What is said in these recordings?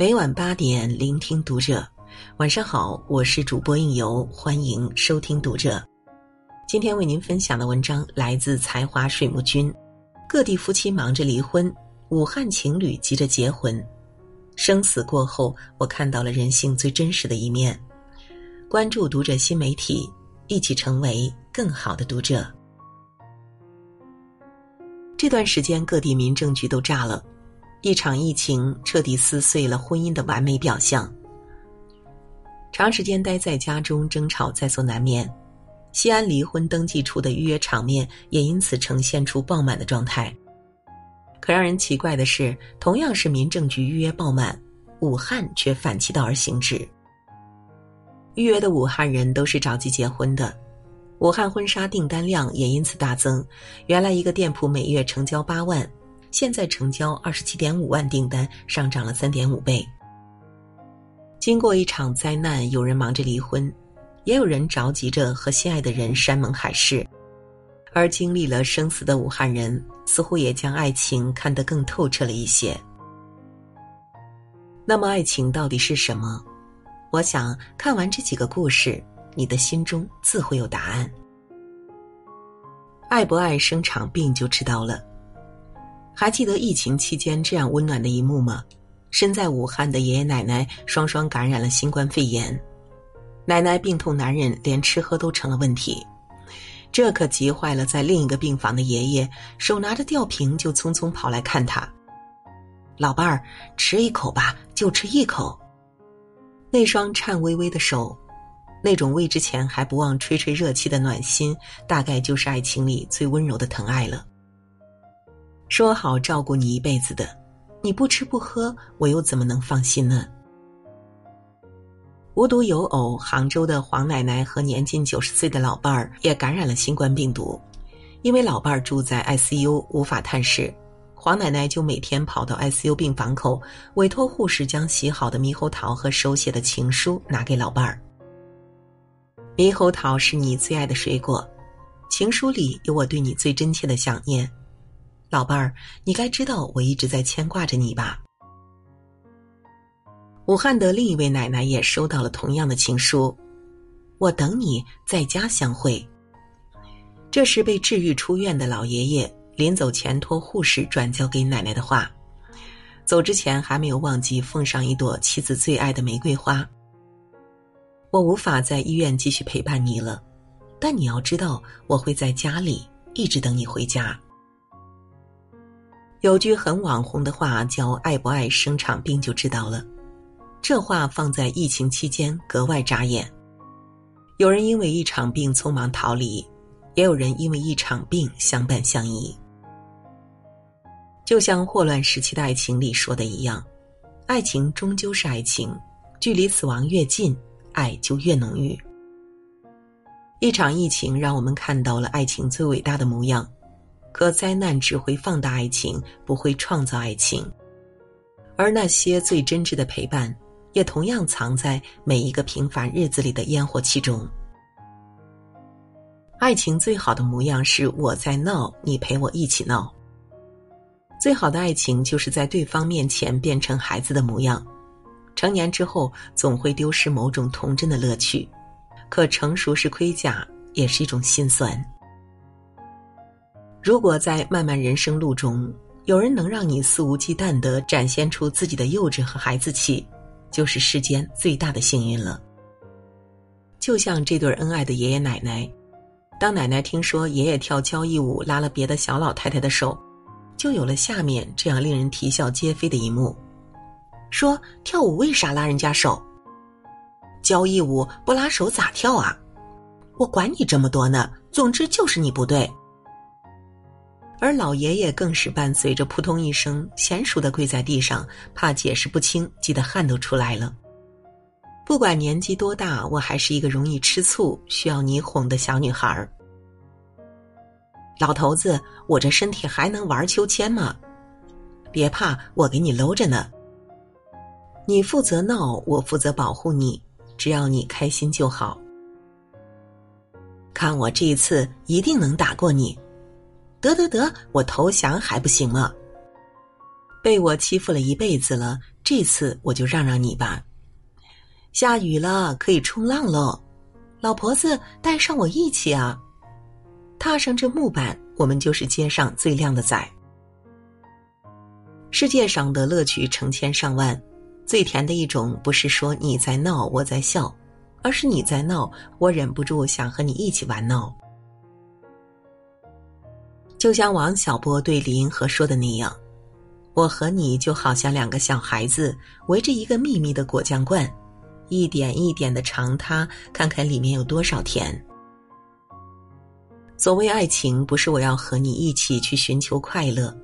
每晚八点，聆听读者。晚上好，我是主播应由，欢迎收听读者。今天为您分享的文章来自才华水木君。各地夫妻忙着离婚，武汉情侣急着结婚。生死过后，我看到了人性最真实的一面。关注读者新媒体，一起成为更好的读者。这段时间，各地民政局都炸了。一场疫情彻底撕碎了婚姻的完美表象。长时间待在家中，争吵在所难免。西安离婚登记处的预约场面也因此呈现出爆满的状态。可让人奇怪的是，同样是民政局预约爆满，武汉却反其道而行之。预约的武汉人都是着急结婚的，武汉婚纱订单量也因此大增。原来一个店铺每月成交八万。现在成交二十七点五万订单，上涨了三点五倍。经过一场灾难，有人忙着离婚，也有人着急着和心爱的人山盟海誓。而经历了生死的武汉人，似乎也将爱情看得更透彻了一些。那么，爱情到底是什么？我想看完这几个故事，你的心中自会有答案。爱不爱生场病就知道了。还记得疫情期间这样温暖的一幕吗？身在武汉的爷爷奶奶双双感染了新冠肺炎，奶奶病痛难忍，连吃喝都成了问题，这可急坏了在另一个病房的爷爷，手拿着吊瓶就匆匆跑来看他。老伴儿，吃一口吧，就吃一口。那双颤巍巍的手，那种喂之前还不忘吹吹热气的暖心，大概就是爱情里最温柔的疼爱了。说好照顾你一辈子的，你不吃不喝，我又怎么能放心呢？无独有偶，杭州的黄奶奶和年近九十岁的老伴儿也感染了新冠病毒。因为老伴儿住在 ICU 无法探视，黄奶奶就每天跑到 ICU 病房口，委托护士将洗好的猕猴桃和手写的情书拿给老伴儿。猕猴桃是你最爱的水果，情书里有我对你最真切的想念。老伴儿，你该知道我一直在牵挂着你吧？武汉的另一位奶奶也收到了同样的情书，我等你在家相会。这是被治愈出院的老爷爷临走前托护士转交给奶奶的话，走之前还没有忘记奉上一朵妻子最爱的玫瑰花。我无法在医院继续陪伴你了，但你要知道，我会在家里一直等你回家。有句很网红的话叫“爱不爱生场病就知道了”，这话放在疫情期间格外扎眼。有人因为一场病匆忙逃离，也有人因为一场病相伴相依。就像霍乱时期的爱情里说的一样，爱情终究是爱情，距离死亡越近，爱就越浓郁。一场疫情让我们看到了爱情最伟大的模样。可灾难只会放大爱情，不会创造爱情，而那些最真挚的陪伴，也同样藏在每一个平凡日子里的烟火气中。爱情最好的模样是我在闹，你陪我一起闹。最好的爱情就是在对方面前变成孩子的模样。成年之后，总会丢失某种童真的乐趣，可成熟是盔甲，也是一种心酸。如果在漫漫人生路中，有人能让你肆无忌惮的展现出自己的幼稚和孩子气，就是世间最大的幸运了。就像这对恩爱的爷爷奶奶，当奶奶听说爷爷跳交谊舞拉了别的小老太太的手，就有了下面这样令人啼笑皆非的一幕：说跳舞为啥拉人家手？交谊舞不拉手咋跳啊？我管你这么多呢，总之就是你不对。而老爷爷更是伴随着扑通一声，娴熟的跪在地上，怕解释不清，急得汗都出来了。不管年纪多大，我还是一个容易吃醋、需要你哄的小女孩。老头子，我这身体还能玩秋千吗？别怕，我给你搂着呢。你负责闹，我负责保护你，只要你开心就好。看我这一次一定能打过你。得得得，我投降还不行吗？被我欺负了一辈子了，这次我就让让你吧。下雨了，可以冲浪喽，老婆子带上我一起啊！踏上这木板，我们就是街上最靓的仔。世界上的乐趣成千上万，最甜的一种不是说你在闹我在笑，而是你在闹，我忍不住想和你一起玩闹。就像王小波对李银河说的那样。我和你就好像两个小孩子围着一个秘密的果酱罐，一点一点的尝它，看看里面有多少甜。所谓爱情，不是我要和你一起去寻求快乐，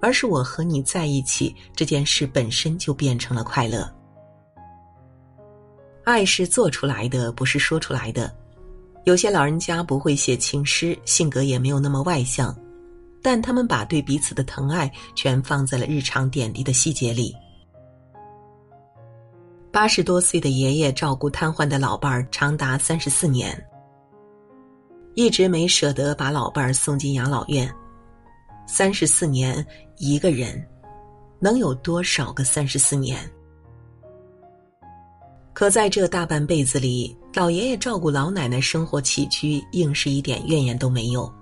而是我和你在一起这件事本身就变成了快乐。爱是做出来的，不是说出来的。有些老人家不会写情诗，性格也没有那么外向。但他们把对彼此的疼爱全放在了日常点滴的细节里。八十多岁的爷爷照顾瘫痪的老伴儿长达三十四年，一直没舍得把老伴儿送进养老院。三十四年，一个人能有多少个三十四年？可在这大半辈子里，老爷爷照顾老奶奶生活起居，硬是一点怨言都没有。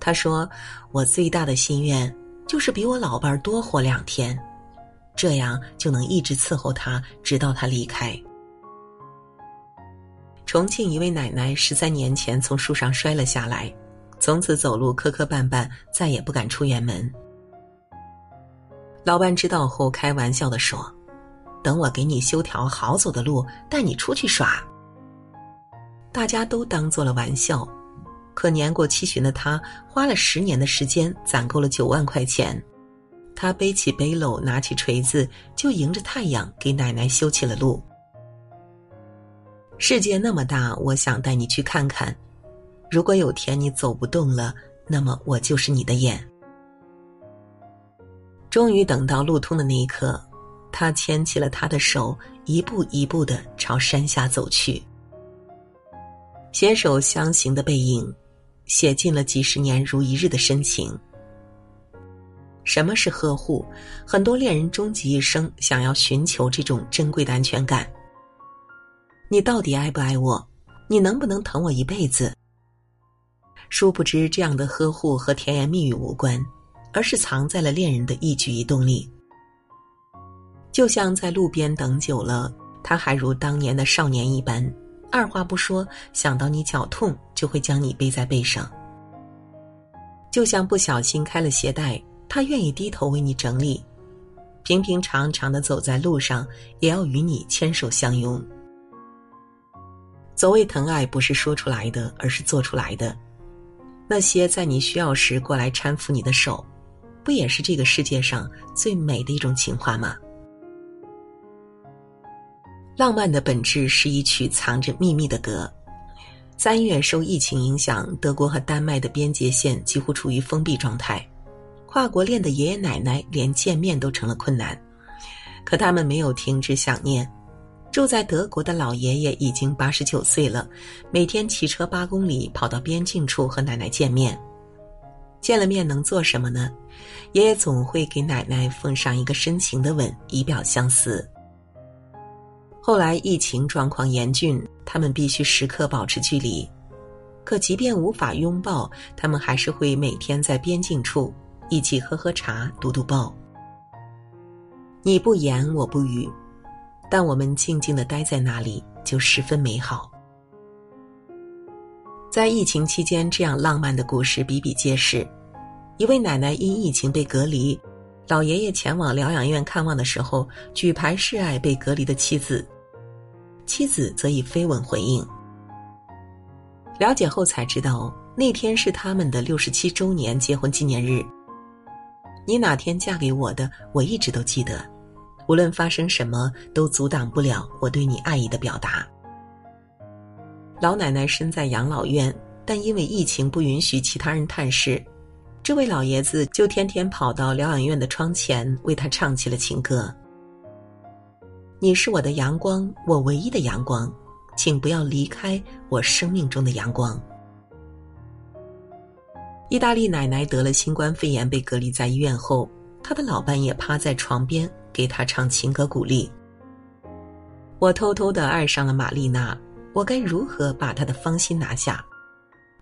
他说：“我最大的心愿就是比我老伴儿多活两天，这样就能一直伺候他，直到他离开。”重庆一位奶奶十三年前从树上摔了下来，从此走路磕磕绊绊，再也不敢出远门。老伴知道后开玩笑的说：“等我给你修条好走的路，带你出去耍。”大家都当做了玩笑。可年过七旬的他，花了十年的时间攒够了九万块钱。他背起背篓，拿起锤子，就迎着太阳给奶奶修起了路。世界那么大，我想带你去看看。如果有天你走不动了，那么我就是你的眼。终于等到路通的那一刻，他牵起了他的手，一步一步的朝山下走去。携手相行的背影。写尽了几十年如一日的深情。什么是呵护？很多恋人终其一生想要寻求这种珍贵的安全感。你到底爱不爱我？你能不能疼我一辈子？殊不知，这样的呵护和甜言蜜语无关，而是藏在了恋人的一举一动里。就像在路边等久了，他还如当年的少年一般。二话不说，想到你脚痛，就会将你背在背上。就像不小心开了鞋带，他愿意低头为你整理。平平常常的走在路上，也要与你牵手相拥。所谓疼爱，不是说出来的，而是做出来的。那些在你需要时过来搀扶你的手，不也是这个世界上最美的一种情话吗？浪漫的本质是一曲藏着秘密的歌。三月受疫情影响，德国和丹麦的边界线几乎处于封闭状态，跨国恋的爷爷奶奶连见面都成了困难。可他们没有停止想念。住在德国的老爷爷已经八十九岁了，每天骑车八公里跑到边境处和奶奶见面。见了面能做什么呢？爷爷总会给奶奶奉上一个深情的吻，以表相思。后来疫情状况严峻，他们必须时刻保持距离。可即便无法拥抱，他们还是会每天在边境处一起喝喝茶、读读报。你不言，我不语，但我们静静的待在那里，就十分美好。在疫情期间，这样浪漫的故事比比皆是。一位奶奶因疫情被隔离。老爷爷前往疗养院看望的时候，举牌示爱被隔离的妻子，妻子则以飞吻回应。了解后才知道，那天是他们的六十七周年结婚纪念日。你哪天嫁给我的，我一直都记得，无论发生什么都阻挡不了我对你爱意的表达。老奶奶身在养老院，但因为疫情不允许其他人探视。这位老爷子就天天跑到疗养院的窗前，为他唱起了情歌。你是我的阳光，我唯一的阳光，请不要离开我生命中的阳光。意大利奶奶得了新冠肺炎，被隔离在医院后，他的老伴也趴在床边给他唱情歌鼓励。我偷偷的爱上了玛丽娜，我该如何把她的芳心拿下？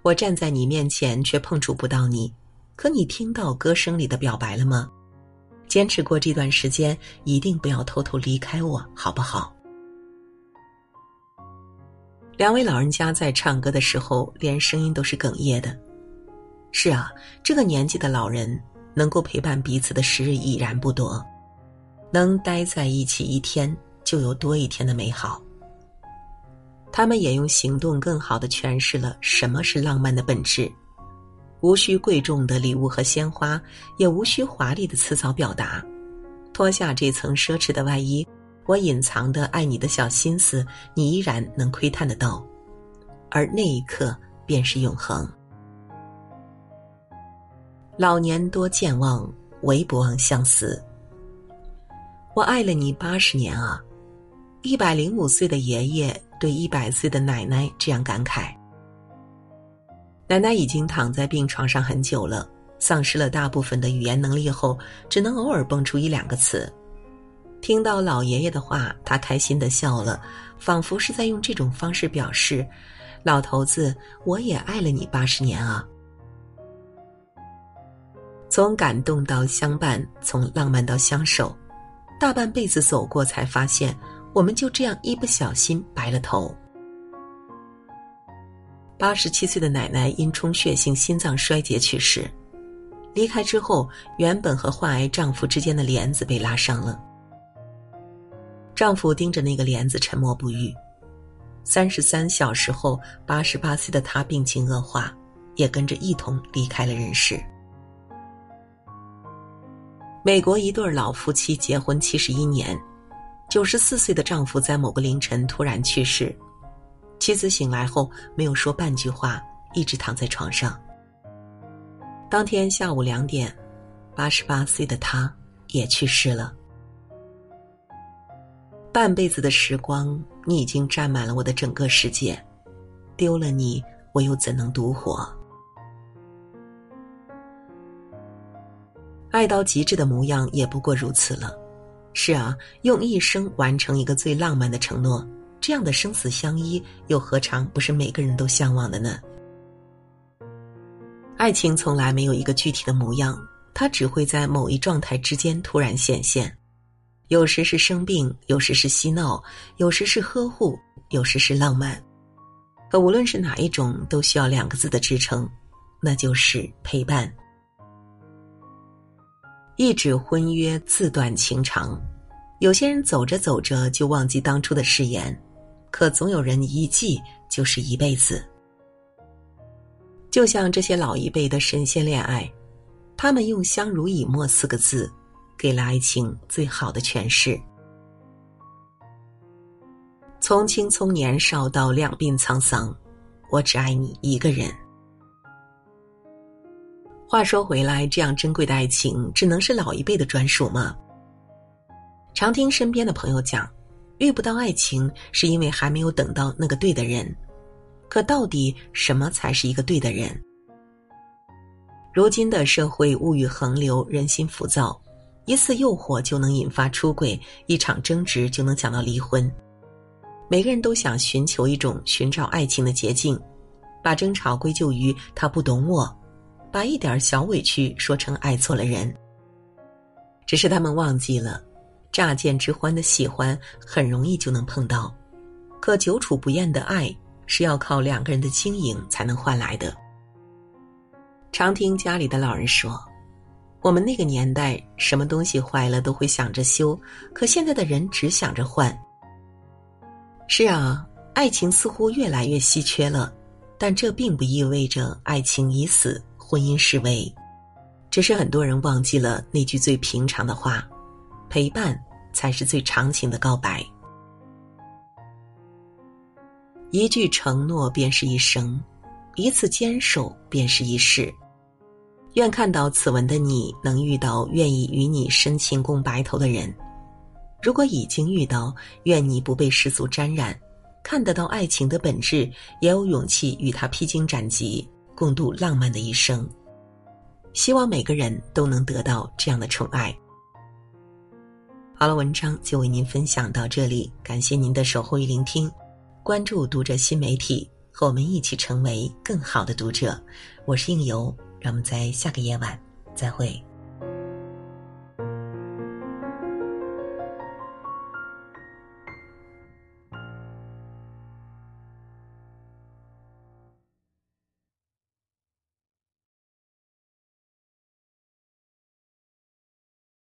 我站在你面前却碰触不到你，可你听到歌声里的表白了吗？坚持过这段时间，一定不要偷偷离开我，好不好？两位老人家在唱歌的时候，连声音都是哽咽的。是啊，这个年纪的老人能够陪伴彼此的时日已然不多，能待在一起一天。就有多一天的美好。他们也用行动更好的诠释了什么是浪漫的本质，无需贵重的礼物和鲜花，也无需华丽的辞藻表达，脱下这层奢侈的外衣，我隐藏的爱你的小心思，你依然能窥探得到，而那一刻便是永恒。老年多健忘，唯不忘相思。我爱了你八十年啊。一百零五岁的爷爷对一百岁的奶奶这样感慨：“奶奶已经躺在病床上很久了，丧失了大部分的语言能力后，只能偶尔蹦出一两个词。听到老爷爷的话，他开心的笑了，仿佛是在用这种方式表示：‘老头子，我也爱了你八十年啊！’从感动到相伴，从浪漫到相守，大半辈子走过，才发现。”我们就这样一不小心白了头。八十七岁的奶奶因充血性心脏衰竭去世，离开之后，原本和患癌丈夫之间的帘子被拉上了。丈夫盯着那个帘子，沉默不语。三十三小时后，八十八岁的他病情恶化，也跟着一同离开了人世。美国一对老夫妻结婚七十一年。九十四岁的丈夫在某个凌晨突然去世，妻子醒来后没有说半句话，一直躺在床上。当天下午两点，八十八岁的他也去世了。半辈子的时光，你已经占满了我的整个世界，丢了你，我又怎能独活？爱到极致的模样，也不过如此了。是啊，用一生完成一个最浪漫的承诺，这样的生死相依，又何尝不是每个人都向往的呢？爱情从来没有一个具体的模样，它只会在某一状态之间突然显现，有时是生病，有时是嬉闹，有时是呵护，有时是浪漫。可无论是哪一种，都需要两个字的支撑，那就是陪伴。一纸婚约自断情长，有些人走着走着就忘记当初的誓言，可总有人一记就是一辈子。就像这些老一辈的神仙恋爱，他们用“相濡以沫”四个字，给了爱情最好的诠释。从青葱年少到两鬓沧桑，我只爱你一个人。话说回来，这样珍贵的爱情，只能是老一辈的专属吗？常听身边的朋友讲，遇不到爱情，是因为还没有等到那个对的人。可到底什么才是一个对的人？如今的社会物欲横流，人心浮躁，一次诱惑就能引发出轨，一场争执就能讲到离婚。每个人都想寻求一种寻找爱情的捷径，把争吵归咎于他不懂我。把一点小委屈说成爱错了人，只是他们忘记了，乍见之欢的喜欢很容易就能碰到，可久处不厌的爱是要靠两个人的经营才能换来的。常听家里的老人说，我们那个年代什么东西坏了都会想着修，可现在的人只想着换。是啊，爱情似乎越来越稀缺了，但这并不意味着爱情已死。婚姻是为，只是很多人忘记了那句最平常的话：陪伴才是最长情的告白。一句承诺便是一生，一次坚守便是一世。愿看到此文的你能遇到愿意与你深情共白头的人。如果已经遇到，愿你不被世俗沾染，看得到爱情的本质，也有勇气与他披荆斩棘。共度浪漫的一生，希望每个人都能得到这样的宠爱。好了，文章就为您分享到这里，感谢您的守候与聆听。关注读者新媒体，和我们一起成为更好的读者。我是应由，让我们在下个夜晚再会。